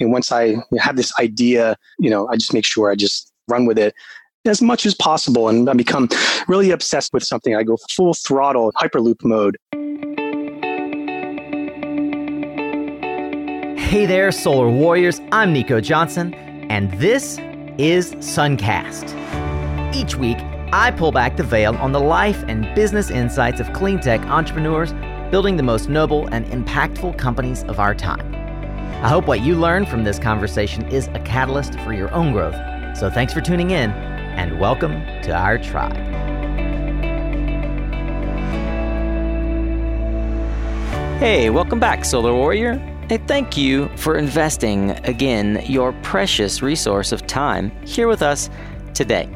and once I have this idea, you know, I just make sure I just run with it as much as possible and I become really obsessed with something. I go full throttle, hyperloop mode. Hey there, Solar Warriors. I'm Nico Johnson, and this is Suncast. Each week, I pull back the veil on the life and business insights of clean tech entrepreneurs building the most noble and impactful companies of our time. I hope what you learn from this conversation is a catalyst for your own growth. So thanks for tuning in, and welcome to our tribe. Hey, welcome back, Solar Warrior. Hey, thank you for investing again your precious resource of time here with us today.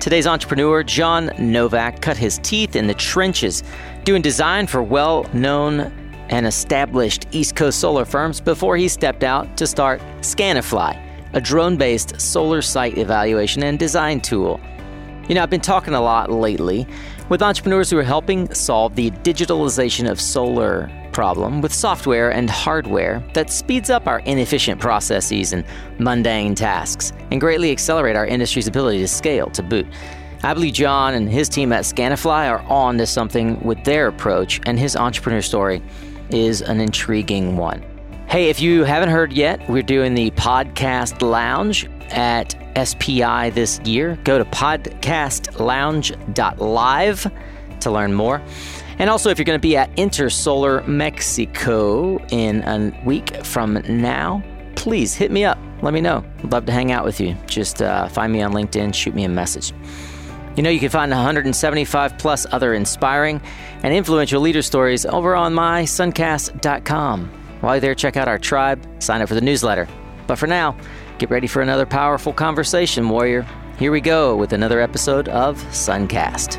Today's entrepreneur, John Novak, cut his teeth in the trenches doing design for well known and established East Coast solar firms before he stepped out to start Scanifly, a drone based solar site evaluation and design tool. You know, I've been talking a lot lately with entrepreneurs who are helping solve the digitalization of solar problem with software and hardware that speeds up our inefficient processes and mundane tasks and greatly accelerate our industry's ability to scale to boot. I believe John and his team at Scanifly are on to something with their approach, and his entrepreneur story is an intriguing one. Hey, if you haven't heard yet, we're doing the Podcast Lounge at SPI this year. Go to podcastlounge.live to learn more. And also, if you're going to be at Intersolar Mexico in a week from now, please hit me up. Let me know. I'd love to hang out with you. Just uh, find me on LinkedIn, shoot me a message. You know, you can find 175 plus other inspiring and influential leader stories over on mysuncast.com. While you're there, check out our tribe, sign up for the newsletter. But for now, get ready for another powerful conversation, warrior. Here we go with another episode of Suncast.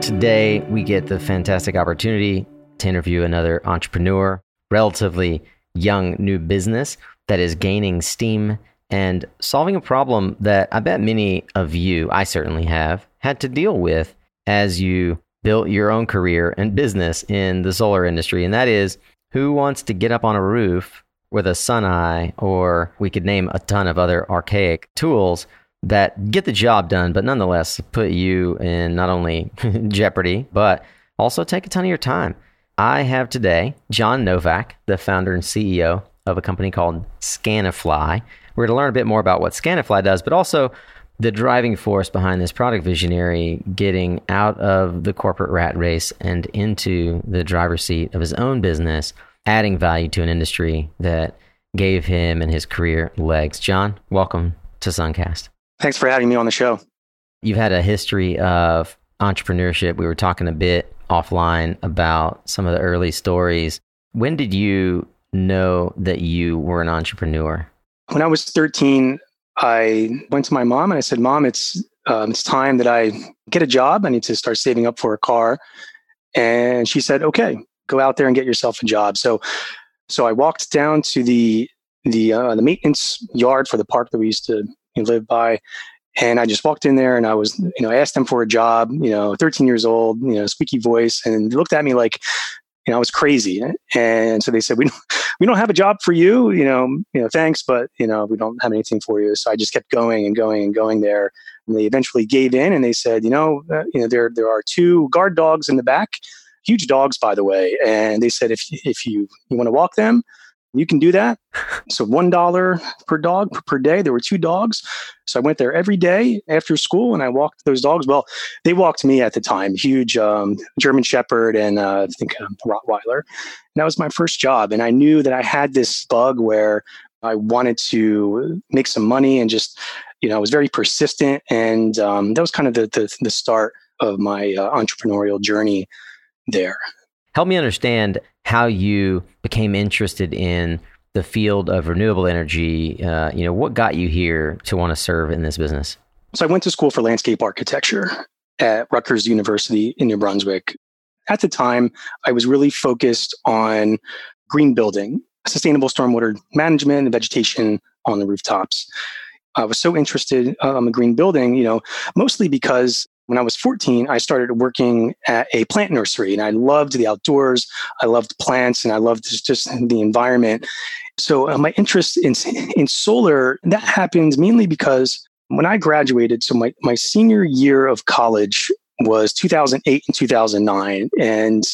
Today, we get the fantastic opportunity to interview another entrepreneur, relatively young new business that is gaining steam and solving a problem that I bet many of you, I certainly have, had to deal with as you built your own career and business in the solar industry. And that is who wants to get up on a roof with a SunEye, or we could name a ton of other archaic tools that get the job done, but nonetheless put you in not only jeopardy, but also take a ton of your time. I have today John Novak, the founder and CEO of a company called Scanifly. We're going to learn a bit more about what Scanifly does, but also the driving force behind this product visionary getting out of the corporate rat race and into the driver's seat of his own business, adding value to an industry that gave him and his career legs. John, welcome to Suncast. Thanks for having me on the show. You've had a history of entrepreneurship. We were talking a bit offline about some of the early stories. When did you know that you were an entrepreneur? When I was 13, I went to my mom and I said, Mom, it's, um, it's time that I get a job. I need to start saving up for a car. And she said, Okay, go out there and get yourself a job. So, so I walked down to the the uh, the maintenance yard for the park that we used to live by. And I just walked in there and I was, you know, asked them for a job, you know, 13 years old, you know, squeaky voice, and they looked at me like, you know, I was crazy. And so they said, we don't, we don't have a job for you, you know, you know, thanks, but you know, we don't have anything for you. So I just kept going and going and going there. And they eventually gave in and they said, you know, uh, you know, there, there are two guard dogs in the back, huge dogs, by the way. And they said, if, if you, you want to walk them, you can do that. So one dollar per dog per day. There were two dogs, so I went there every day after school, and I walked those dogs. Well, they walked me at the time. Huge um, German Shepherd and uh, I think um, Rottweiler. And that was my first job, and I knew that I had this bug where I wanted to make some money and just, you know, I was very persistent, and um, that was kind of the, the, the start of my uh, entrepreneurial journey there. Help me understand how you became interested in the field of renewable energy. Uh, you know, what got you here to want to serve in this business? So I went to school for landscape architecture at Rutgers University in New Brunswick. At the time, I was really focused on green building, sustainable stormwater management, and vegetation on the rooftops. I was so interested um, the green building, you know, mostly because when I was 14, I started working at a plant nursery and I loved the outdoors. I loved plants and I loved just, just the environment. So uh, my interest in, in solar, that happened mainly because when I graduated, so my, my senior year of college was 2008 and 2009. And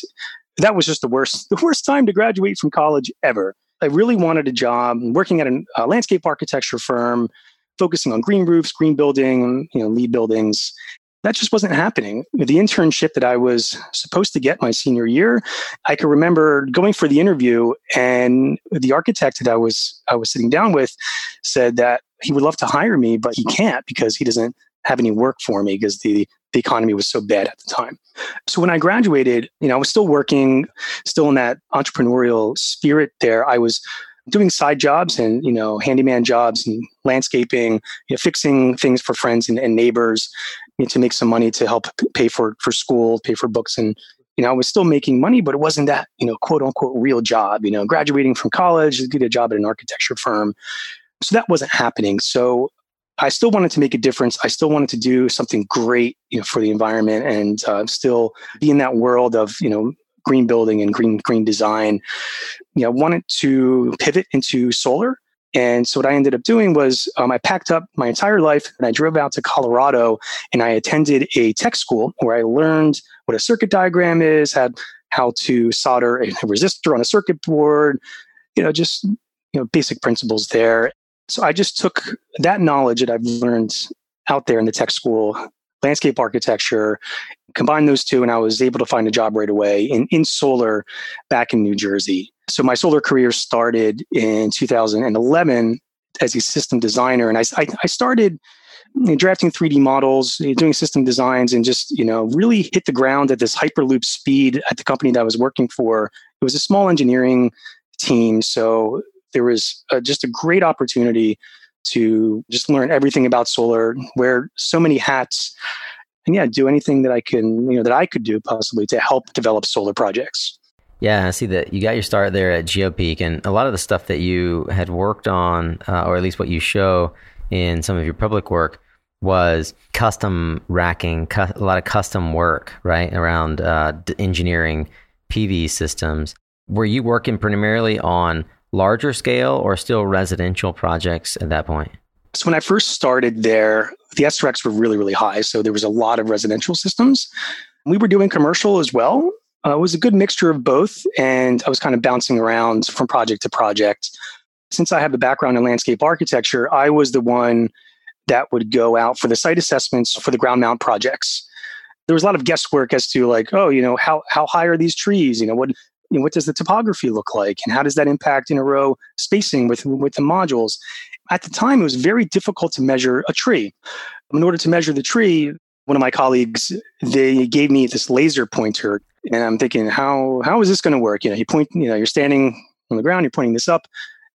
that was just the worst, the worst time to graduate from college ever. I really wanted a job working at a, landscape architecture firm, focusing on green roofs, green building, you know, LEED buildings that just wasn't happening. The internship that I was supposed to get my senior year, I can remember going for the interview and the architect that I was I was sitting down with said that he would love to hire me, but he can't because he doesn't have any work for me because the the economy was so bad at the time. So when I graduated, you know, I was still working, still in that entrepreneurial spirit there. I was doing side jobs and you know handyman jobs and landscaping you know, fixing things for friends and, and neighbors to make some money to help pay for for school pay for books and you know i was still making money but it wasn't that you know quote unquote real job you know graduating from college get a job at an architecture firm so that wasn't happening so I still wanted to make a difference. I still wanted to do something great, you know, for the environment, and uh, still be in that world of you know green building and green green design. You know, wanted to pivot into solar. And so what I ended up doing was um, I packed up my entire life and I drove out to Colorado and I attended a tech school where I learned what a circuit diagram is, had how to solder a resistor on a circuit board, you know, just you know basic principles there. So I just took that knowledge that I've learned out there in the tech school landscape architecture, combined those two, and I was able to find a job right away in, in solar back in New Jersey. So my solar career started in 2011 as a system designer, and I, I, I started drafting 3D models, doing system designs, and just you know really hit the ground at this hyperloop speed at the company that I was working for. It was a small engineering team, so there was uh, just a great opportunity to just learn everything about solar, wear so many hats, and yeah, do anything that I can, you know, that I could do possibly to help develop solar projects. Yeah, I see that you got your start there at GeoPeak, and a lot of the stuff that you had worked on, uh, or at least what you show in some of your public work, was custom racking, cu- a lot of custom work, right, around uh, engineering PV systems. Were you working primarily on larger scale or still residential projects at that point? So when I first started there, the SRECs were really, really high. So there was a lot of residential systems. We were doing commercial as well. Uh, it was a good mixture of both. And I was kind of bouncing around from project to project. Since I have a background in landscape architecture, I was the one that would go out for the site assessments for the ground mount projects. There was a lot of guesswork as to like, oh, you know, how how high are these trees? You know, what you know, what does the topography look like and how does that impact in a row spacing with with the modules at the time it was very difficult to measure a tree in order to measure the tree one of my colleagues they gave me this laser pointer and i'm thinking how how is this going to work? You know you point you know you're standing on the ground you're pointing this up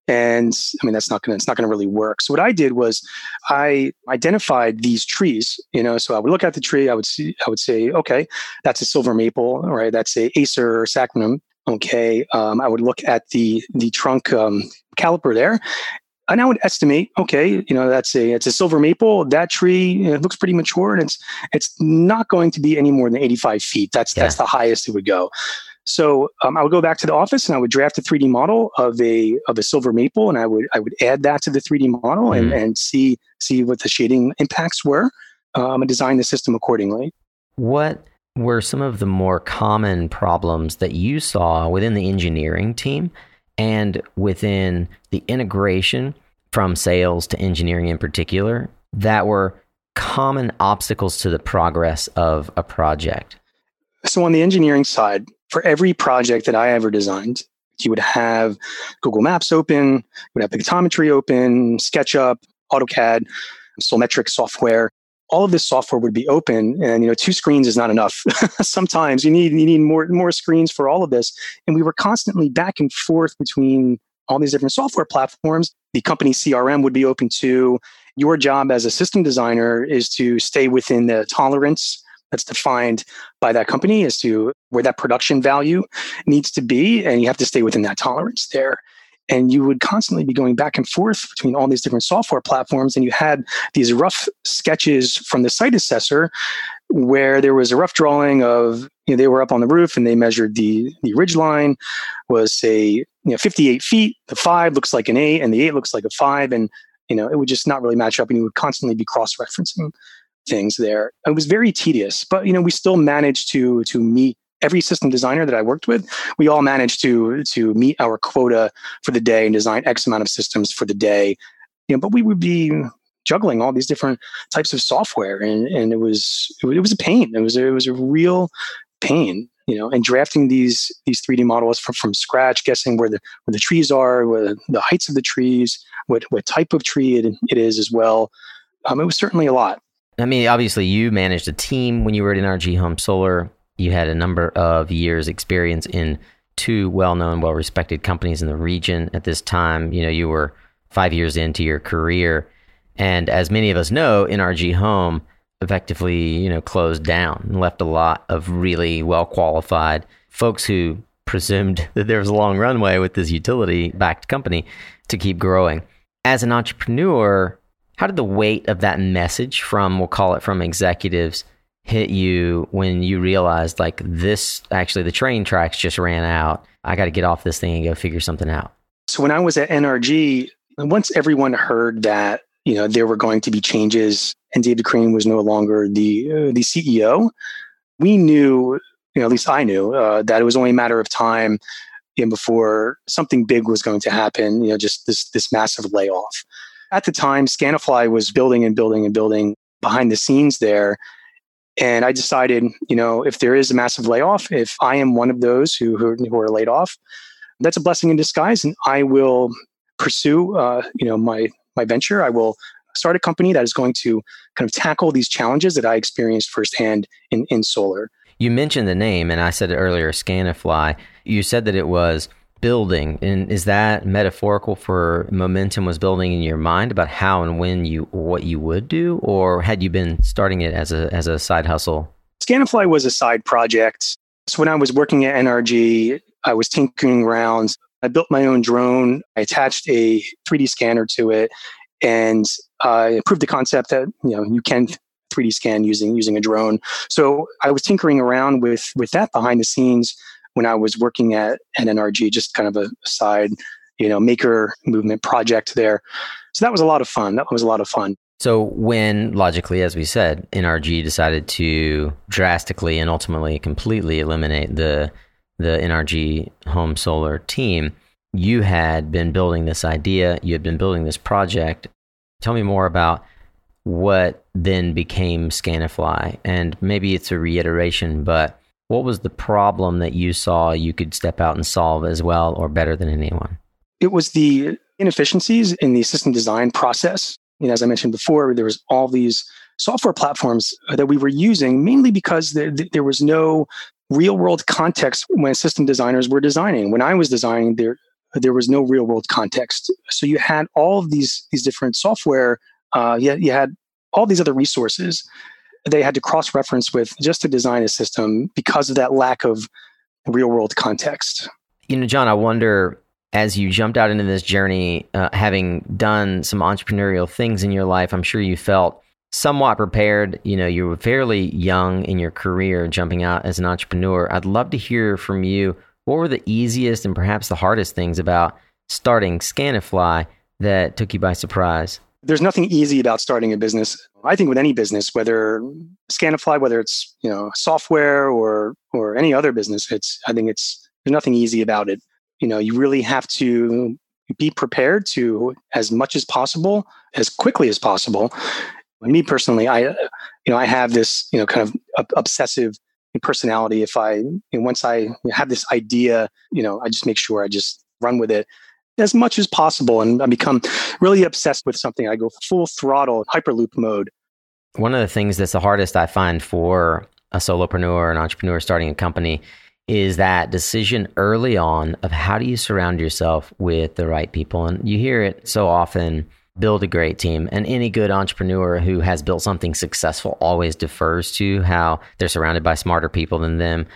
and i mean that's not going to it's not going to really work. So what i did was i identified these trees you know so i would look at the tree i would see i would say okay that's a silver maple right that's a acer saccharinum Okay, um, I would look at the the trunk um, caliper there, and I would estimate. Okay, you know that's a it's a silver maple. That tree you know, looks pretty mature, and it's it's not going to be any more than eighty five feet. That's yeah. that's the highest it would go. So um, I would go back to the office and I would draft a 3D model of a of a silver maple, and I would I would add that to the 3D model mm. and, mm-hmm. and see see what the shading impacts were, um, and design the system accordingly. What were some of the more common problems that you saw within the engineering team and within the integration from sales to engineering in particular that were common obstacles to the progress of a project? So, on the engineering side, for every project that I ever designed, you would have Google Maps open, you would have Pictometry open, SketchUp, AutoCAD, Solmetric software all of this software would be open and you know two screens is not enough. Sometimes you need you need more more screens for all of this. And we were constantly back and forth between all these different software platforms. The company crm would be open to. Your job as a system designer is to stay within the tolerance that's defined by that company as to where that production value needs to be and you have to stay within that tolerance there and you would constantly be going back and forth between all these different software platforms and you had these rough sketches from the site assessor where there was a rough drawing of you know they were up on the roof and they measured the the ridge line was say you know 58 feet the five looks like an eight and the eight looks like a five and you know it would just not really match up and you would constantly be cross-referencing things there. It was very tedious but you know we still managed to to meet every system designer that I worked with, we all managed to to meet our quota for the day and design X amount of systems for the day. You know, but we would be juggling all these different types of software, and and it was it was a pain. It was it was a real pain. You know, and drafting these these 3D models from, from scratch, guessing where the where the trees are, where the heights of the trees, what what type of tree it, it is as well. Um, it was certainly a lot. I mean, obviously, you managed a team when you were at NRG Home Solar you had a number of years experience in two well-known, well-respected companies in the region at this time. You know, you were five years into your career, and as many of us know, NRG Home effectively, you know, closed down and left a lot of really well-qualified folks who presumed that there was a long runway with this utility-backed company to keep growing. As an entrepreneur, how did the weight of that message from, we'll call it from executives, hit you when you realized like this actually the train tracks just ran out. I got to get off this thing and go figure something out. So when i was at nrg once everyone heard that you know there were going to be changes and david crane was no longer the uh, the ceo we knew you know at least i knew uh, that it was only a matter of time you know, before something big was going to happen you know just this this massive layoff. At the time scanifly was building and building and building behind the scenes there and I decided, you know, if there is a massive layoff, if I am one of those who, who, who are laid off, that's a blessing in disguise. And I will pursue, uh, you know, my, my venture. I will start a company that is going to kind of tackle these challenges that I experienced firsthand in, in solar. You mentioned the name, and I said earlier, Scanifly. You said that it was building and is that metaphorical for momentum was building in your mind about how and when you what you would do? Or had you been starting it as a as a side hustle? Scanifly was a side project. So when i was working at nrg i was tinkering around. I built my own drone. I attached a 3d scanner to it and i proved the concept that you know you can 3d scan using using a drone. So i was tinkering around with with that behind the scenes when I was working at, NRG, just kind of a side, you know, maker movement project there. So that was a lot of fun. That was a lot of fun. So when logically, as we said, NRG decided to drastically and ultimately completely eliminate the the NRG home solar team, you had been building this idea, you had been building this project. Tell me more about what then became Scanifly. And maybe it's a reiteration, but what was the problem that you saw you could step out and solve as well or better than anyone? It was the inefficiencies in the system design process. You know, as I mentioned before, there was all these software platforms that we were using mainly because there, there was no real world context when system designers were designing. When I was designing, there there was no real world context. So you had all of these these different software. Uh, you, you had all these other resources they had to cross reference with just to design a system because of that lack of real world context. You know, John, I wonder as you jumped out into this journey, uh, having done some entrepreneurial things in your life, I'm sure you felt somewhat prepared. You know, you were fairly young in your career jumping out as an entrepreneur. I'd love to hear from you what were the easiest and perhaps the hardest things about starting Scanifly that took you by surprise? There's nothing easy about starting a business. I think with any business, whether Scanifly, whether it's you know software or or any other business, it's I think it's there's nothing easy about it. You know, you really have to be prepared to as much as possible, as quickly as possible. Me personally, I you know I have this you know kind of obsessive personality. If I you know, once I have this idea, you know, I just make sure I just run with it as much as possible. And I become really obsessed with something. I go full throttle, hyperloop mode. One of the things that's the hardest I find for a solopreneur, an entrepreneur starting a company, is that decision early on of how do you surround yourself with the right people. And you hear it so often build a great team. And any good entrepreneur who has built something successful always defers to how they're surrounded by smarter people than them.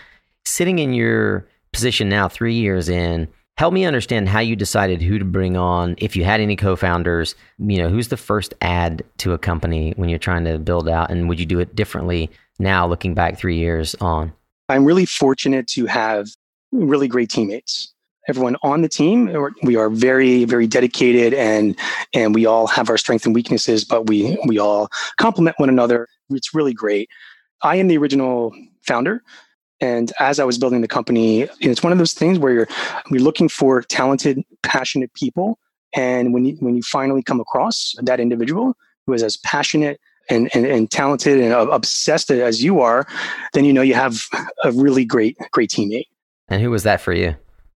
Sitting in your position now, three years in, help me understand how you decided who to bring on if you had any co-founders. You know who's the first add to a company when you're trying to build out and would you do it differently now looking back three years on? I'm really fortunate to have really great teammates. Everyone on the team we are very very dedicated and and we all have our strengths and weaknesses but we we all complement one another. It's really great. I am the original founder and as I was building the company, it's one of those things where you're, you're looking for talented, passionate people. And when you, when you finally come across that individual who is as passionate and, and, and talented and obsessed as you are, then you know you have a really great, great teammate. And who was that for you?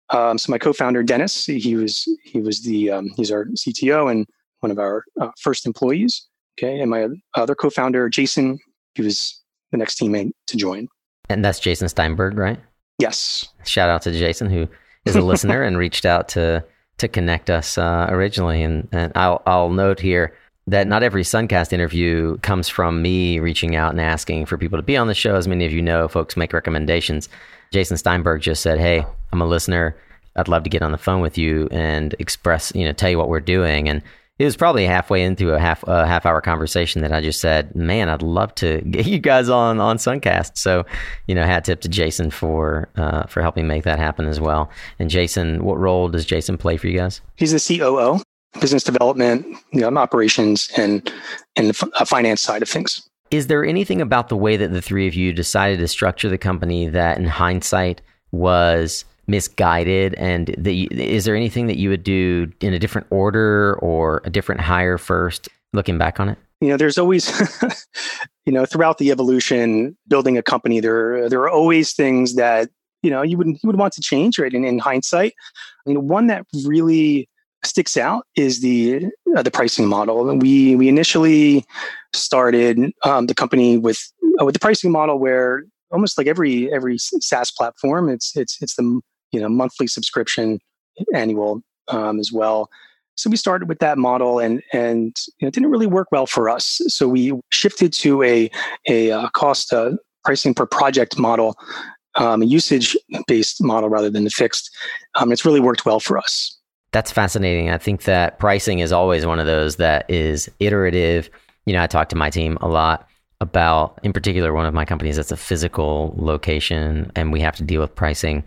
Um, so my co-founder Dennis, he was he was the um, he's our CTO and one of our uh, first employees. Okay, and my other co-founder Jason, he was the next teammate to join. And that's Jason Steinberg, right? Yes. Shout out to Jason, who is a listener and reached out to to connect us uh, originally. And, and I'll I'll note here that not every Suncast interview comes from me reaching out and asking for people to be on the show. As many of you know, folks make recommendations. Jason Steinberg just said, "Hey, I'm a listener. I'd love to get on the phone with you and express, you know, tell you what we're doing." And it was probably halfway into a half a half hour conversation that I just said, "Man, I'd love to get you guys on on Suncast." So, you know, hat tip to Jason for uh, for helping make that happen as well. And Jason, what role does Jason play for you guys? He's the COO, business development, you know, operations, and and the uh, finance side of things. Is there anything about the way that the three of you decided to structure the company that, in hindsight, was misguided? And the, is there anything that you would do in a different order or a different hire first looking back on it? You know there's always you know throughout the evolution building a company there there are always things that you know you would you would want to change right in, in hindsight. I mean one that really sticks out is the uh, the pricing model. We we initially started um, the company with uh, with the pricing model where almost like every every SaaS platform, it's it's it's the you know monthly subscription annual um, as well. So we started with that model and and you know, it didn't really work well for us. So we shifted to a a uh, cost uh, pricing per project model um, a usage based model rather than the fixed. Um, it's really worked well for us. That's fascinating. I think that pricing is always one of those that is iterative. You know i talk to my team a lot about in particular one of my companies that's a physical location and we have to deal with pricing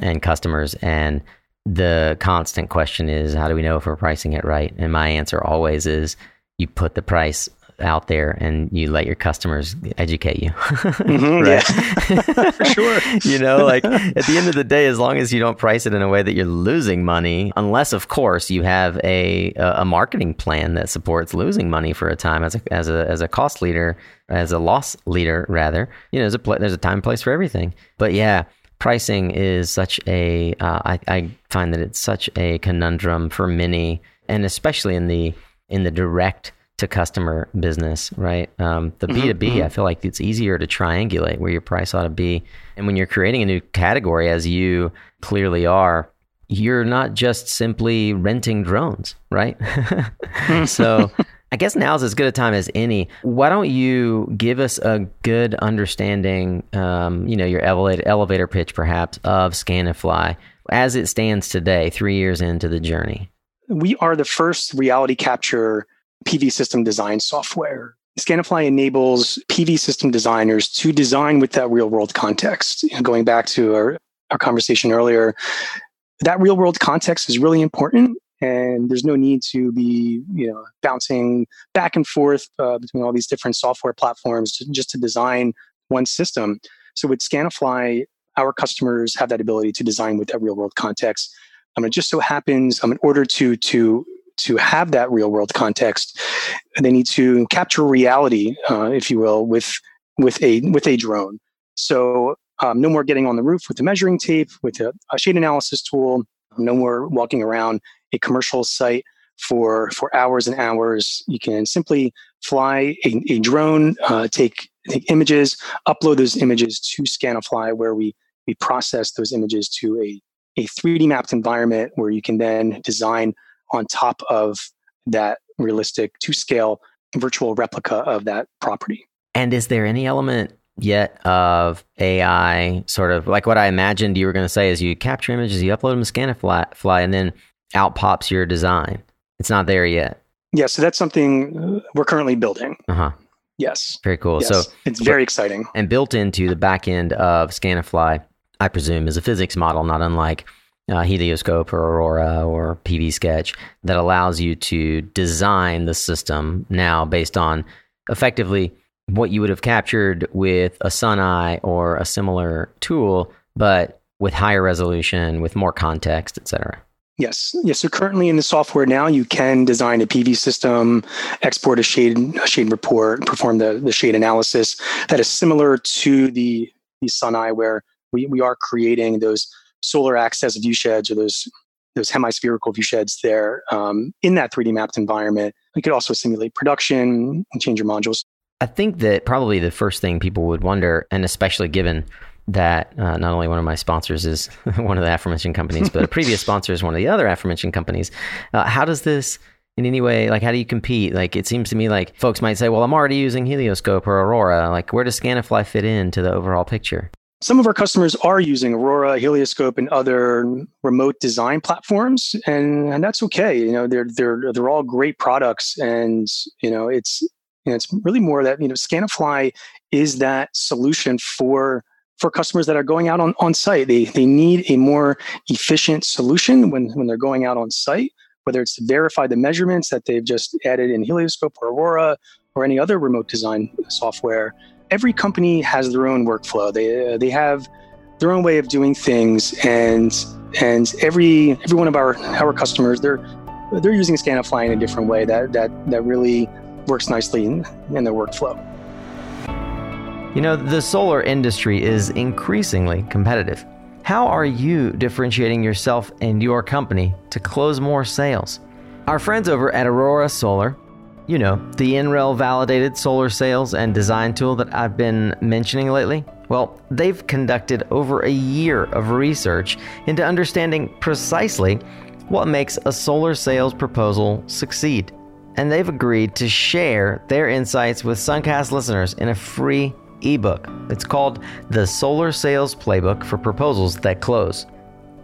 and customers. And the constant question is, how do we know if we're pricing it right? And my answer always is, you put the price out there and you let your customers educate you. mm-hmm, for sure. you know, like at the end of the day, as long as you don't price it in a way that you're losing money, unless of course you have a a marketing plan that supports losing money for a time as a as a as a cost leader, as a loss leader rather. You know, there's a pl- there's a time and place for everything. But yeah, pricing is such a. Uh, I, I find that it's such a conundrum for many, and especially in the in the direct to customer business, right? Um, the B2B, mm-hmm, mm-hmm. I feel like it's easier to triangulate where your price ought to be. And when you're creating a new category, as you clearly are, you're not just simply renting drones, right? so I guess now's as good a time as any. Why don't you give us a good understanding, um, you know, your elevator, elevator pitch perhaps of Scanifly as it stands today, three years into the journey? We are the first reality capture PV system design software. Scanifly enables PV system designers to design with that real world context. You know, going back to our, our conversation earlier, that real world context is really important and there's no need to be you know bouncing back and forth uh, between all these different software platforms to, just to design one system. So with scanifly our customers have that ability to design with that real world context. Um, it just so happens um, in order to to to have that real world context they need to capture reality uh, if you will with with a with a drone. So um, no more getting on the roof with a measuring tape with a, a shade analysis tool no more walking around a commercial site for for hours and hours. You can simply fly a, a drone, uh, take take images, upload those images to Scanifly, where we we process those images to a a 3D mapped environment where you can then design on top of that realistic to scale virtual replica of that property. And is there any element yet of AI sort of like what I imagined you were going to say is you capture images, you upload them to Scanifly, and then out pops your design. It's not there yet. Yeah, so that's something we're currently building. Uh huh. Yes. Very cool. Yes. So it's very exciting. And built into the back end of Scanifly, I presume, is a physics model, not unlike uh, Helioscope or Aurora or PV Sketch, that allows you to design the system now based on effectively what you would have captured with a SunEye or a similar tool, but with higher resolution, with more context, etc. Yes. Yes. So currently in the software now, you can design a PV system, export a shade a shade report, perform the, the shade analysis that is similar to the the SunEye, where we, we are creating those solar access view sheds or those those hemispherical view sheds there um, in that 3D mapped environment. We could also simulate production and change your modules. I think that probably the first thing people would wonder, and especially given that uh, not only one of my sponsors is one of the aforementioned companies, but a previous sponsor is one of the other aforementioned companies. Uh, how does this in any way, like, how do you compete? Like, it seems to me like folks might say, well, I'm already using Helioscope or Aurora. Like, where does Scanifly fit into the overall picture? Some of our customers are using Aurora, Helioscope, and other remote design platforms, and, and that's okay. You know, they're they're they're all great products, and you know, it's you know, it's really more that you know, Scanifly is that solution for for customers that are going out on, on site. They, they need a more efficient solution when, when they're going out on site, whether it's to verify the measurements that they've just added in Helioscope or Aurora or any other remote design software. Every company has their own workflow. They, uh, they have their own way of doing things, and and every every one of our our customers they're they're using Scanifly in a different way that that that really works nicely in, in their workflow. You know, the solar industry is increasingly competitive. How are you differentiating yourself and your company to close more sales? Our friends over at Aurora Solar, you know, the NREL validated solar sales and design tool that I've been mentioning lately, well, they've conducted over a year of research into understanding precisely what makes a solar sales proposal succeed. And they've agreed to share their insights with Suncast listeners in a free ebook. It's called The Solar Sales Playbook for Proposals That Close.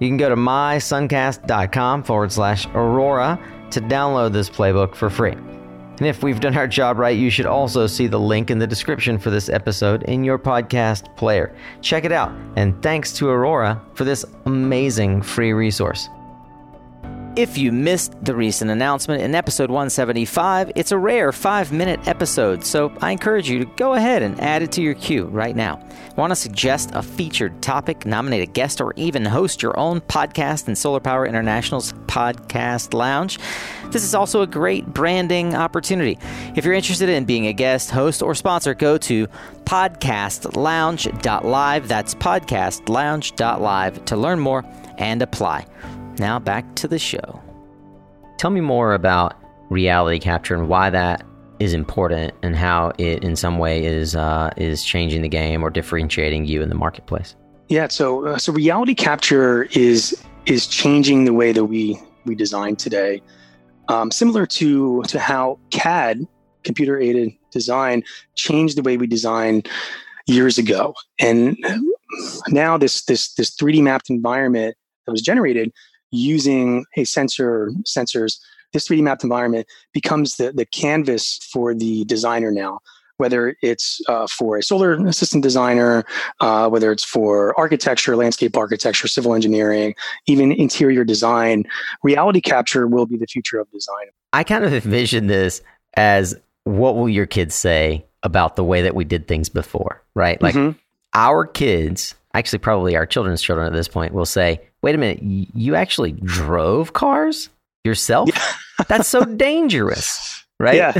You can go to mysuncast.com forward slash Aurora to download this playbook for free. And if we've done our job right, you should also see the link in the description for this episode in your podcast player. Check it out. And thanks to Aurora for this amazing free resource. If you missed the recent announcement in episode 175, it's a rare five minute episode, so I encourage you to go ahead and add it to your queue right now. Want to suggest a featured topic, nominate a guest, or even host your own podcast in Solar Power International's Podcast Lounge? This is also a great branding opportunity. If you're interested in being a guest, host, or sponsor, go to podcastlounge.live. That's podcastlounge.live to learn more and apply. Now back to the show. Tell me more about reality capture and why that is important and how it in some way is uh, is changing the game or differentiating you in the marketplace. Yeah, so uh, so reality capture is is changing the way that we we design today. Um, similar to to how CAD computer aided design changed the way we design years ago, and now this this this 3D mapped environment that was generated using a sensor sensors this 3d mapped environment becomes the, the canvas for the designer now. Whether it's uh, for a solar assistant designer uh, whether it's for architecture landscape architecture civil engineering even interior design reality capture will be the future of design. I kind of envision this as what will your kids say about the way that we did things before right? Like mm-hmm. our kids actually probably our children's children at this point will say wait a minute, you actually drove cars yourself? Yeah. That's so dangerous. Right? Yeah.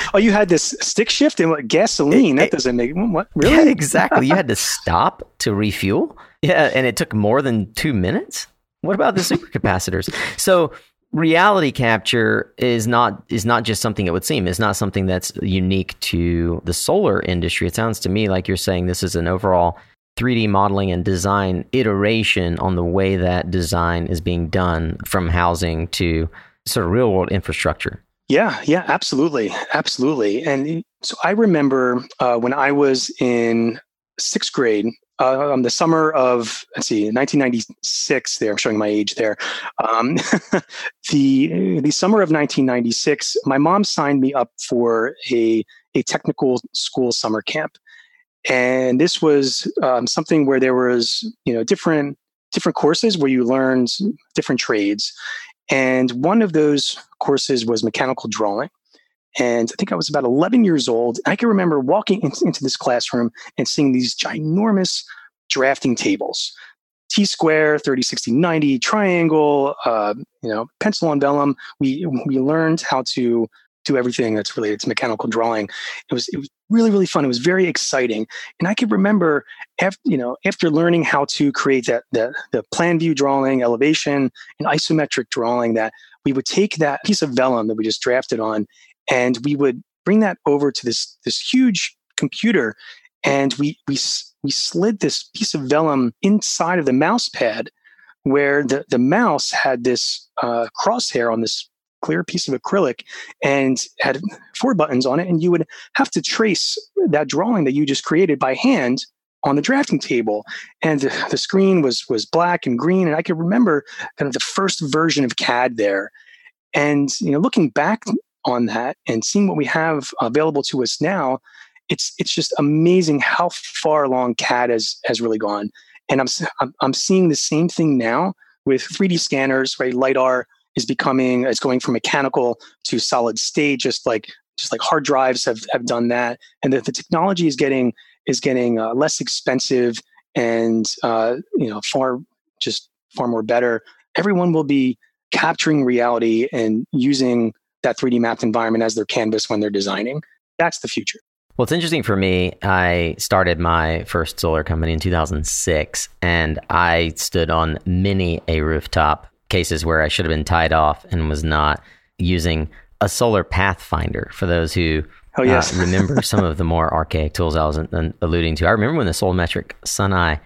oh, you had this stick shift and what gasoline? It, that doesn't make what really? Yeah, exactly. You had to stop to refuel. Yeah, and it took more than two minutes. What about the supercapacitors? So reality capture is not is not just something it would seem it's not something that's unique to the solar industry it sounds to me like you're saying this is an overall 3D modeling and design iteration on the way that design is being done from housing to sort of real world infrastructure. Yeah, yeah, absolutely, absolutely. And so I remember uh, when I was in sixth grade, um, the summer of let's see 1996 there i'm showing my age there. Um, the the summer of 1996 my mom signed me up for a a technical school summer camp. And this was um, something where there was you know different different courses where you learned different trades. And one of those courses was mechanical drawing and I think I was about 11 years old. I can remember walking in, into this classroom and seeing these ginormous drafting tables. T square, 30, 60, 90, triangle, uh, you know, pencil on vellum. We we learned how to do everything that's related to mechanical drawing. It was it was really really fun. It was very exciting, and I could remember after you know after learning how to create that the the plan view drawing, elevation, and isometric drawing that we would take that piece of vellum that we just drafted on and we would bring that over to this this huge computer and we we we slid this piece of vellum inside of the mouse pad where the, the mouse had this uh, crosshair on this clear piece of acrylic and had four buttons on it and you would have to trace that drawing that you just created by hand on the drafting table. And the, screen was was black and green and i could remember kind of the first version of cad there. And you know looking back on that and seeing what we have available to us now, it's it's just amazing how far along CAD has has really gone. And I'm I'm, seeing the same thing now with 3D scanners. Right, lidar is becoming it's going from mechanical to solid state, just like just like hard drives have have done that. And that the technology is getting is getting uh, less expensive and uh, you know far just far more better. Everyone will be capturing reality and using that 3D mapped environment as their canvas when they're designing. That's the future. Well, it's interesting for me. I started my first solar company in 2006, and I stood on many a rooftop cases where I should have been tied off and was not using a solar pathfinder for those who oh, yes. uh, remember some of the more archaic tools I was alluding to. I remember when the Solmetric SunEye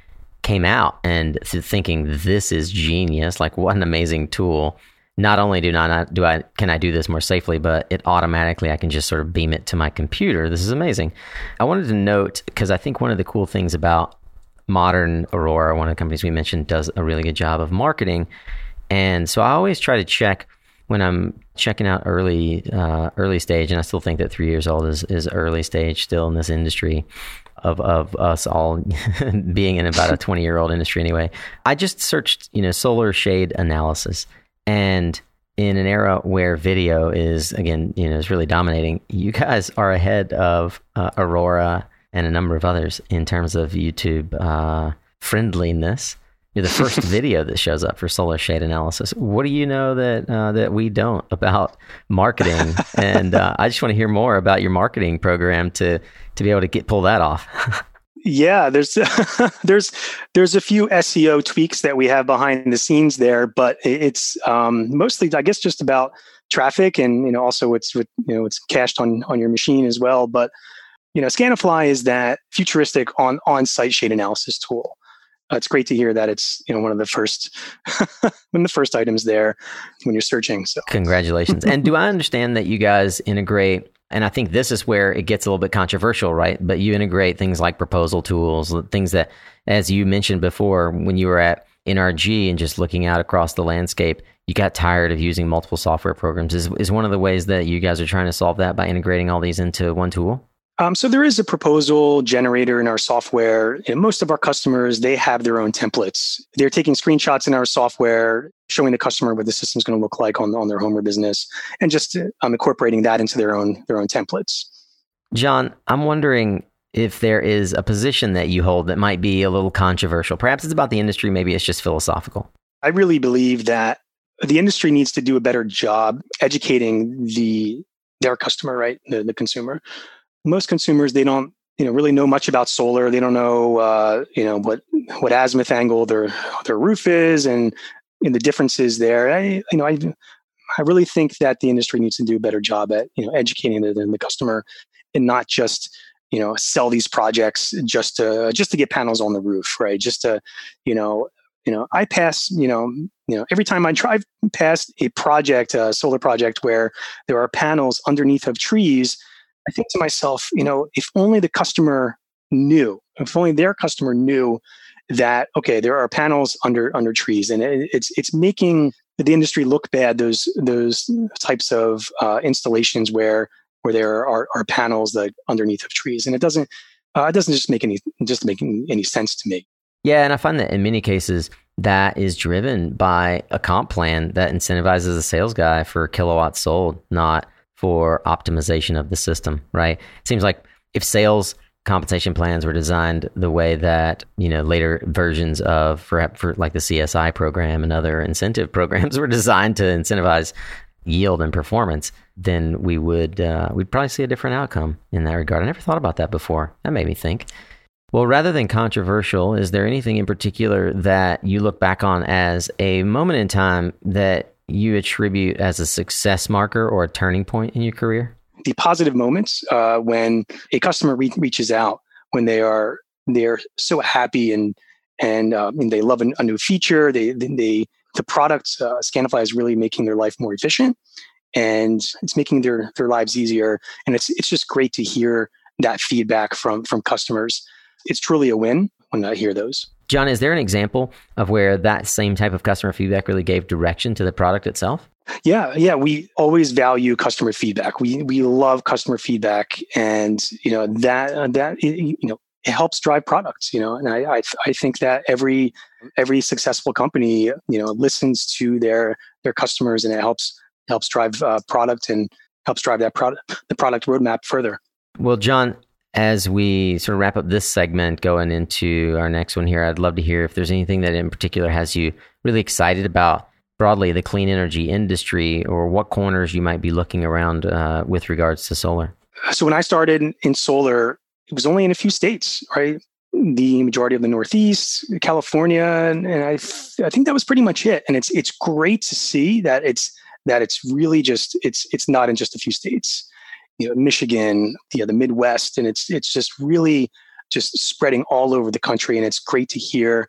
came out and thinking this is genius, like what an amazing tool not only do not do I can I do this more safely, but it automatically I can just sort of beam it to my computer. This is amazing. I wanted to note because I think one of the cool things about modern Aurora, one of the companies we mentioned, does a really good job of marketing, and so I always try to check when I'm checking out early uh, early stage, and I still think that three years old is is early stage still in this industry of of us all being in about a 20 year old industry anyway. I just searched, you know, solar shade analysis and in an era where video is again, you know, is really dominating, you guys are ahead of uh, Aurora and a number of others in terms of YouTube uh, friendliness. You're the first video that shows up for solar shade analysis. What do you know that uh, that we don't about marketing? and uh, I just want to hear more about your marketing program to to be able to get pull that off. Yeah, there's there's there's a few SEO tweaks that we have behind the scenes there, but it's um, mostly, I guess, just about traffic and you know also it's with you know it's cached on on your machine as well. But you know, Scanifly is that futuristic on on site shade analysis tool. Uh, it's great to hear that it's you know one of the first one of the first items there when you're searching. So congratulations! and do I understand that you guys integrate and I think this is where it gets a little bit controversial, right? But you integrate things like proposal tools, things that, as you mentioned before, when you were at NRG and just looking out across the landscape, you got tired of using multiple software programs. Is, is one of the ways that you guys are trying to solve that by integrating all these into one tool? Um, so there is a proposal generator in our software. And most of our customers, they have their own templates. They're taking screenshots in our software, showing the customer what the system's going to look like on, on their home or business, and just um, incorporating that into their own their own templates. John, I'm wondering if there is a position that you hold that might be a little controversial. Perhaps it's about the industry, maybe it's just philosophical. I really believe that the industry needs to do a better job educating the their customer, right, the, the consumer, most consumers they don't you know really know much about solar. They don't know uh, you know what what azimuth angle their their roof is and, and the differences there. I you know I I really think that the industry needs to do a better job at you know educating the, the customer and not just you know sell these projects just to just to get panels on the roof right just to you know you know i pass you know you know, every time I drive past a project, a solar project where there are panels underneath of trees, I think to myself, you know, if only the customer knew, if only their customer knew that okay, there are panels under under trees, and it, it's it's making the industry look bad. Those those types of uh, installations where where there are, are panels like underneath of trees, and it doesn't uh, it doesn't just make any just making any sense to me. Yeah, and I find that in many cases that is driven by a comp plan that incentivizes a sales guy for kilowatts sold, not for optimization of the system, right? It seems like if sales compensation plans were designed the way that you know later versions of for, for like the CSI program and other incentive programs were designed to incentivize yield and performance, then we would uh, we'd probably see a different outcome in that regard. I never thought about that before. That made me think. Well, rather than controversial, is there anything in particular that you look back on as a moment in time that you attribute as a success marker or a turning point in your career? The positive moments uh, when a customer re- reaches out when they are they're so happy and and, uh, and they love a, a, new feature. They they the product uh, Scanifly is really making their life more efficient and it's making their their lives easier. And it's it's just great to hear that feedback from from customers it's truly a win when I hear those. John, is there an example of where that same type of customer feedback really gave direction to the product itself? Yeah, yeah, we always value customer feedback. We we love customer feedback, and you know that that you know it helps drive products. You know, and I I, I think that every every successful company you know listens to their their customers, and it helps helps drive uh, product and helps drive that product the product roadmap further. Well, John, as we sort of wrap up this segment going into our next one here, I'd love to hear if there's anything that in particular has you really excited about broadly the clean energy industry or what corners you might be looking around uh, with regards to solar. So when I started in solar, it was only in a few states, right? The majority of the Northeast, California, and, and I, I think that was pretty much it. And it's it's great to see that it's that it's really just it's it's not in just a few states you know, Michigan, you know, the Midwest, and it's it's just really just spreading all over the country. And it's great to hear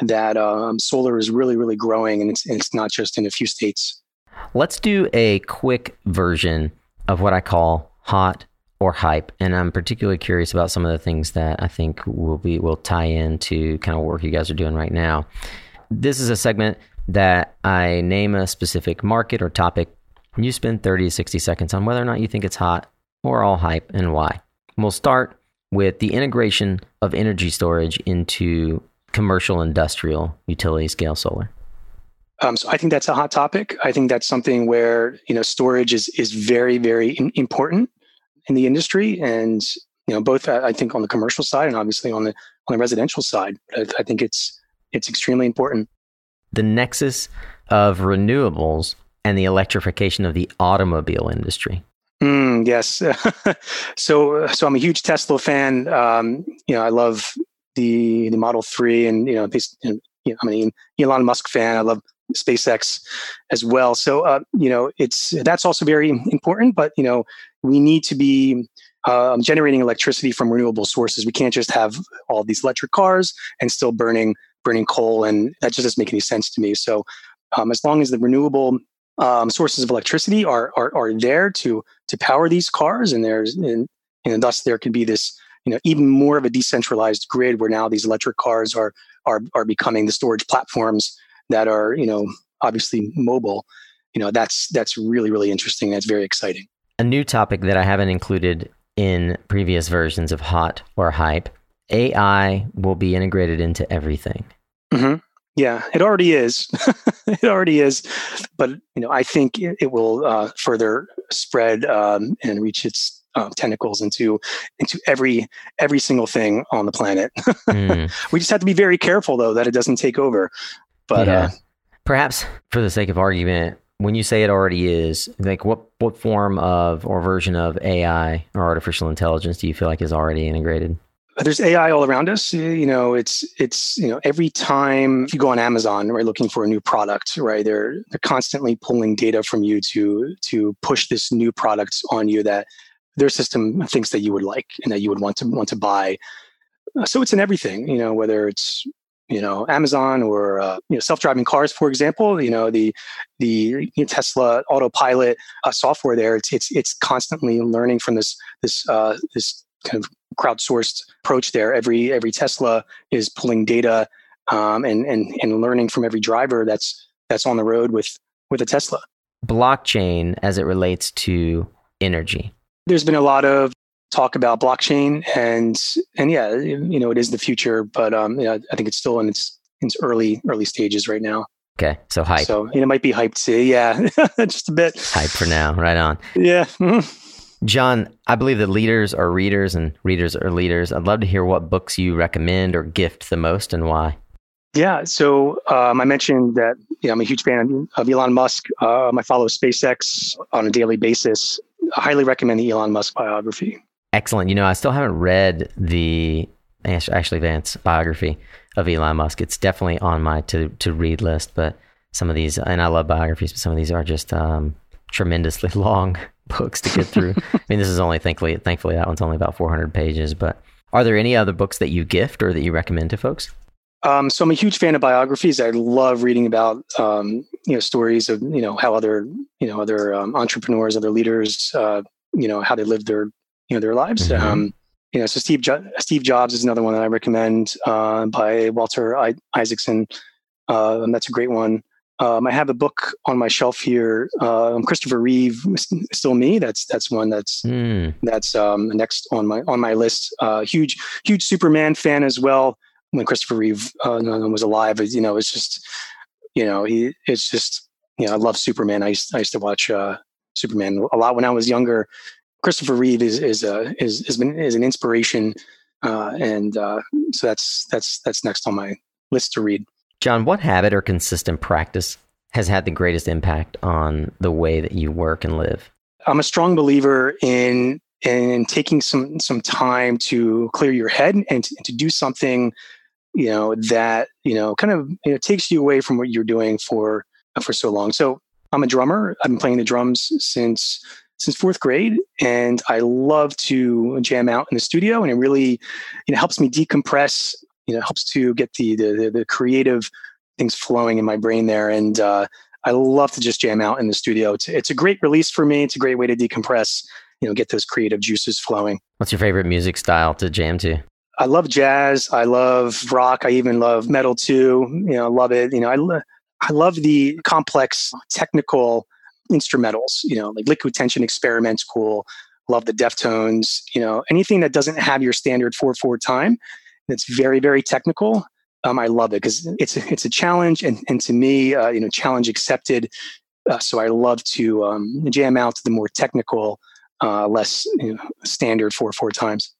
that um, solar is really really growing, and it's and it's not just in a few states. Let's do a quick version of what I call hot or hype, and I'm particularly curious about some of the things that I think will be will tie into kind of work you guys are doing right now. This is a segment that I name a specific market or topic you spend 30 to 60 seconds on whether or not you think it's hot or all hype and why. We'll start with the integration of energy storage into commercial industrial utility scale solar. Um, so I think that's a hot topic. I think that's something where you know storage is is very very in, important in the industry, and you know both uh, I think on the commercial side and obviously on the on the residential side. I, I think it's it's extremely important. The nexus of renewables and the electrification of the automobile industry. Mm, yes. so, so I'm a huge Tesla fan. Um, you know, I love the the Model Three, and you know, you know, I'm an Elon Musk fan. I love SpaceX as well. So, uh, you know, it's that's also very important. But you know, we need to be um, generating electricity from renewable sources. We can't just have all these electric cars and still burning burning coal, and that just doesn't make any sense to me. So, um, as long as the renewable um, sources of electricity are, are are there to to power these cars, and there's and, and thus there could be this you know even more of a decentralized grid where now these electric cars are are are becoming the storage platforms that are you know obviously mobile. You know that's that's really really interesting. That's very exciting. A new topic that I haven't included in previous versions of Hot or Hype. AI will be integrated into everything. Mm-hmm. Yeah, it already is. it already is, but you know, I think it, it will uh, further spread um, and reach its uh, tentacles into into every every single thing on the planet. mm. We just have to be very careful, though, that it doesn't take over. But yeah. uh, perhaps, for the sake of argument, when you say it already is, like what what form of or version of AI or artificial intelligence do you feel like is already integrated? There's AI all around us. You know, it's it's you know every time you go on Amazon, right, looking for a new product, right, they're they're constantly pulling data from you to to push this new product on you that their system thinks that you would like and that you would want to want to buy. So it's in everything, you know, whether it's you know Amazon or uh, you know self-driving cars, for example. You know the the you know, Tesla autopilot uh, software there. It's, it's it's constantly learning from this this uh, this kind of crowdsourced approach there. Every every Tesla is pulling data um, and and and learning from every driver that's that's on the road with with a Tesla. Blockchain as it relates to energy. There's been a lot of talk about blockchain and and yeah, you know, it is the future, but um, yeah, I think it's still in its in its early early stages right now. Okay, so hype. So you know, it might be hyped too. Yeah, just a bit. Hype for now. Right on. Yeah. John, I believe that leaders are readers and readers are leaders. I'd love to hear what books you recommend or gift the most and why. Yeah, so um, I mentioned that you know, I'm a huge fan of Elon Musk. Um, I follow SpaceX on a daily basis. I highly recommend the Elon Musk biography. Excellent. You know, I still haven't read the Ashlee Vance biography of Elon Musk. It's definitely on my to to read list, but some of these, and I love biographies, but some of these are just um, tremendously long books to get through. I mean, this is only thankfully thankfully that one's only about 400 pages. But are there any other books that you gift or that you recommend to folks? Um, so I'm a huge fan of biographies. I love reading about um, you know stories of you know how other you know other um, entrepreneurs, other leaders, uh, you know how they live their you know their lives. Mm-hmm. Um, you know, so Steve jo- Steve Jobs is another one that I recommend uh, by Walter I- Isaacson. Uh, that's a great one. Um, I have a book on my shelf here. Uh, Christopher Reeve, still me. That's that's one that's mm. that's um, next on my on my list. Uh, huge huge Superman fan as well when Christopher Reeve uh, was alive. You know, it's just, you know, he, it's just, you know, I love Superman. I used, I used to watch uh, Superman a lot when I was younger. Christopher Reeve is is uh, is has been is an inspiration, uh, and uh, so that's that's that's next on my list to read. John, what habit or consistent practice has had the greatest impact on the way that you work and live? I'm a strong believer in in taking some some time to clear your head and to, to do something you know that you know kind of you know takes you away from what you're doing for for so long so i'm a drummer i've been playing the drums since since fourth grade and i love to jam out in the studio and it really you know helps me decompress you know helps to get the the, the creative things flowing in my brain there and uh, i love to just jam out in the studio it's, it's a great release for me it's a great way to decompress you know get those creative juices flowing what's your favorite music style to jam to I love jazz. I love rock. I even love metal too. You know, i love it. You know, I, lo- I love the complex technical instrumentals, you know, like liquid tension experiments, cool. Love the Deftones, you know, anything that doesn't have your standard 4 4 time that's very, very technical. Um, I love it because it's a, it's a challenge. And, and to me, uh, you know, challenge accepted. Uh, so I love to um, jam out to the more technical, uh, less you know, standard 4 4 times.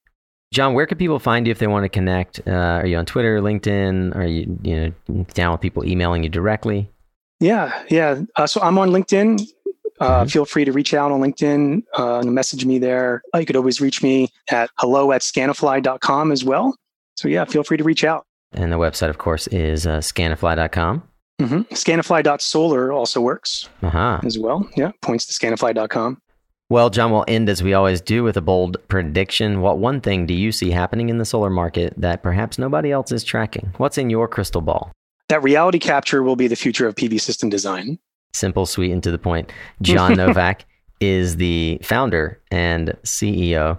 John, where can people find you if they want to connect? Uh, are you on Twitter, LinkedIn? Are you you know down with people emailing you directly? Yeah, yeah. Uh, so I'm on LinkedIn. Uh, mm-hmm. Feel free to reach out on LinkedIn uh, and message me there. Uh, you could always reach me at hello at scanifly.com as well. So yeah, feel free to reach out. And the website, of course, is uh, scanifly.com. Mm-hmm. Scanifly.solar also works uh-huh. as well. Yeah, points to scanifly.com. Well, John, we'll end as we always do with a bold prediction. What one thing do you see happening in the solar market that perhaps nobody else is tracking? What's in your crystal ball? That reality capture will be the future of PV system design. Simple, sweet, and to the point. John Novak is the founder and CEO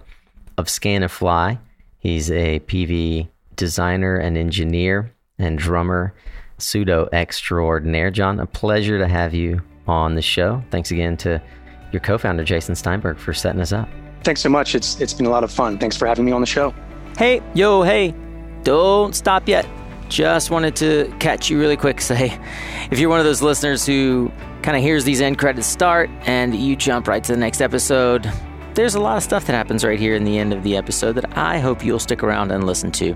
of Scanifly. He's a PV designer and engineer and drummer, pseudo extraordinaire. John, a pleasure to have you on the show. Thanks again to your co-founder Jason Steinberg for setting us up. Thanks so much. It's it's been a lot of fun. Thanks for having me on the show. Hey, yo, hey. Don't stop yet. Just wanted to catch you really quick say if you're one of those listeners who kind of hears these end credits start and you jump right to the next episode, there's a lot of stuff that happens right here in the end of the episode that I hope you'll stick around and listen to.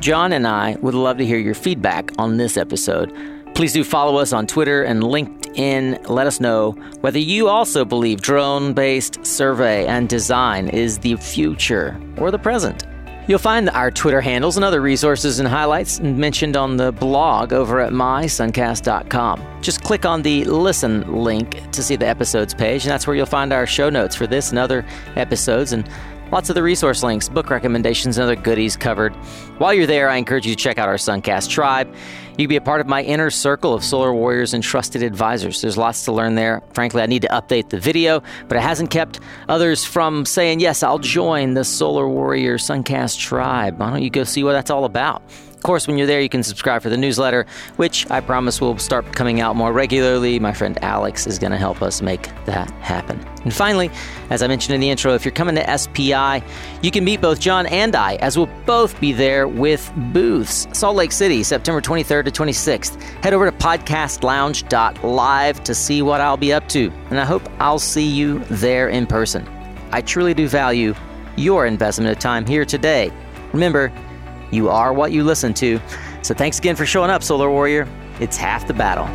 John and I would love to hear your feedback on this episode. Please do follow us on Twitter and LinkedIn. Let us know whether you also believe drone based survey and design is the future or the present. You'll find our Twitter handles and other resources and highlights mentioned on the blog over at mysuncast.com. Just click on the listen link to see the episodes page, and that's where you'll find our show notes for this and other episodes. And Lots of the resource links, book recommendations, and other goodies covered. While you're there, I encourage you to check out our Suncast tribe. You can be a part of my inner circle of solar warriors and trusted advisors. There's lots to learn there. Frankly, I need to update the video, but it hasn't kept others from saying, Yes, I'll join the Solar Warrior Suncast tribe. Why don't you go see what that's all about? Of course, when you're there, you can subscribe for the newsletter, which I promise will start coming out more regularly. My friend Alex is going to help us make that happen. And finally, as I mentioned in the intro, if you're coming to SPI, you can meet both John and I, as we'll both be there with booths. Salt Lake City, September 23rd to 26th. Head over to podcastlounge.live to see what I'll be up to, and I hope I'll see you there in person. I truly do value your investment of time here today. Remember, you are what you listen to. So thanks again for showing up, Solar Warrior. It's half the battle.